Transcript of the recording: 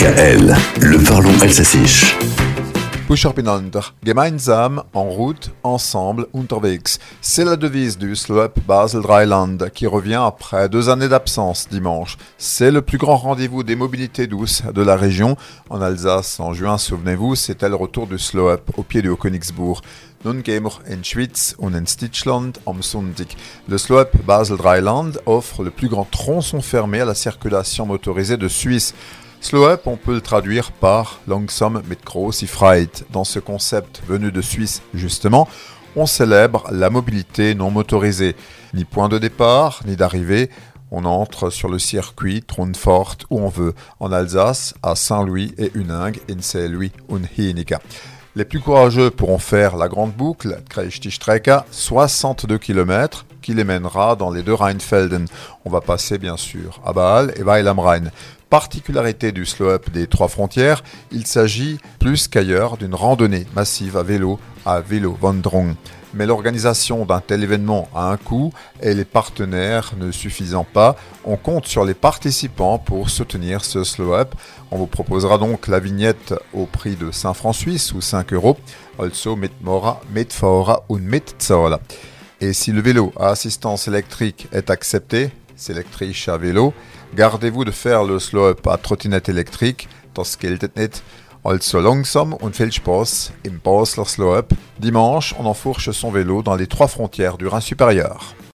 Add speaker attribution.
Speaker 1: DKL, le parlons alsacisch.
Speaker 2: Pusherpinander, gemeinsam, en route, ensemble, unterwegs. C'est la devise du Slope Basel Dreiland qui revient après deux années d'absence dimanche. C'est le plus grand rendez-vous des mobilités douces de la région. En Alsace, en juin, souvenez-vous, c'était le retour du Slope au pied du Haut-Königsbourg. Nun gehen wir in Schweiz und in Stichland am Sonntag. Le Slope Basel Dreiland offre le plus grand tronçon fermé à la circulation motorisée de Suisse. Slow up, on peut le traduire par langsam mit große Freiheit. Dans ce concept venu de Suisse, justement, on célèbre la mobilité non motorisée. Ni point de départ, ni d'arrivée. On entre sur le circuit Tronfort où on veut, en Alsace, à Saint-Louis et Uningue, in Saint-Louis und. Les plus courageux pourront faire la grande boucle, Strecke, 62 km, qui les mènera dans les deux Rheinfelden. On va passer bien sûr à Bâle et Weil am Rhein. Particularité du slow-up des trois frontières, il s'agit plus qu'ailleurs d'une randonnée massive à vélo, à vélo Wanderung. Mais l'organisation d'un tel événement a un coût et les partenaires ne suffisant pas, on compte sur les participants pour soutenir ce slow-up. On vous proposera donc la vignette au prix de 5 francs suisses ou 5 euros. Also mit Mora, mit Fora und mit Zoll. Et si le vélo à assistance électrique est accepté, c'est électrique à vélo, gardez-vous de faire le slow-up à trottinette électrique, das gilt nicht. Also langsam und viel Spaß im Basler Slow-up. Dimanche, on enfourche son vélo dans les trois frontières du Rhin supérieur.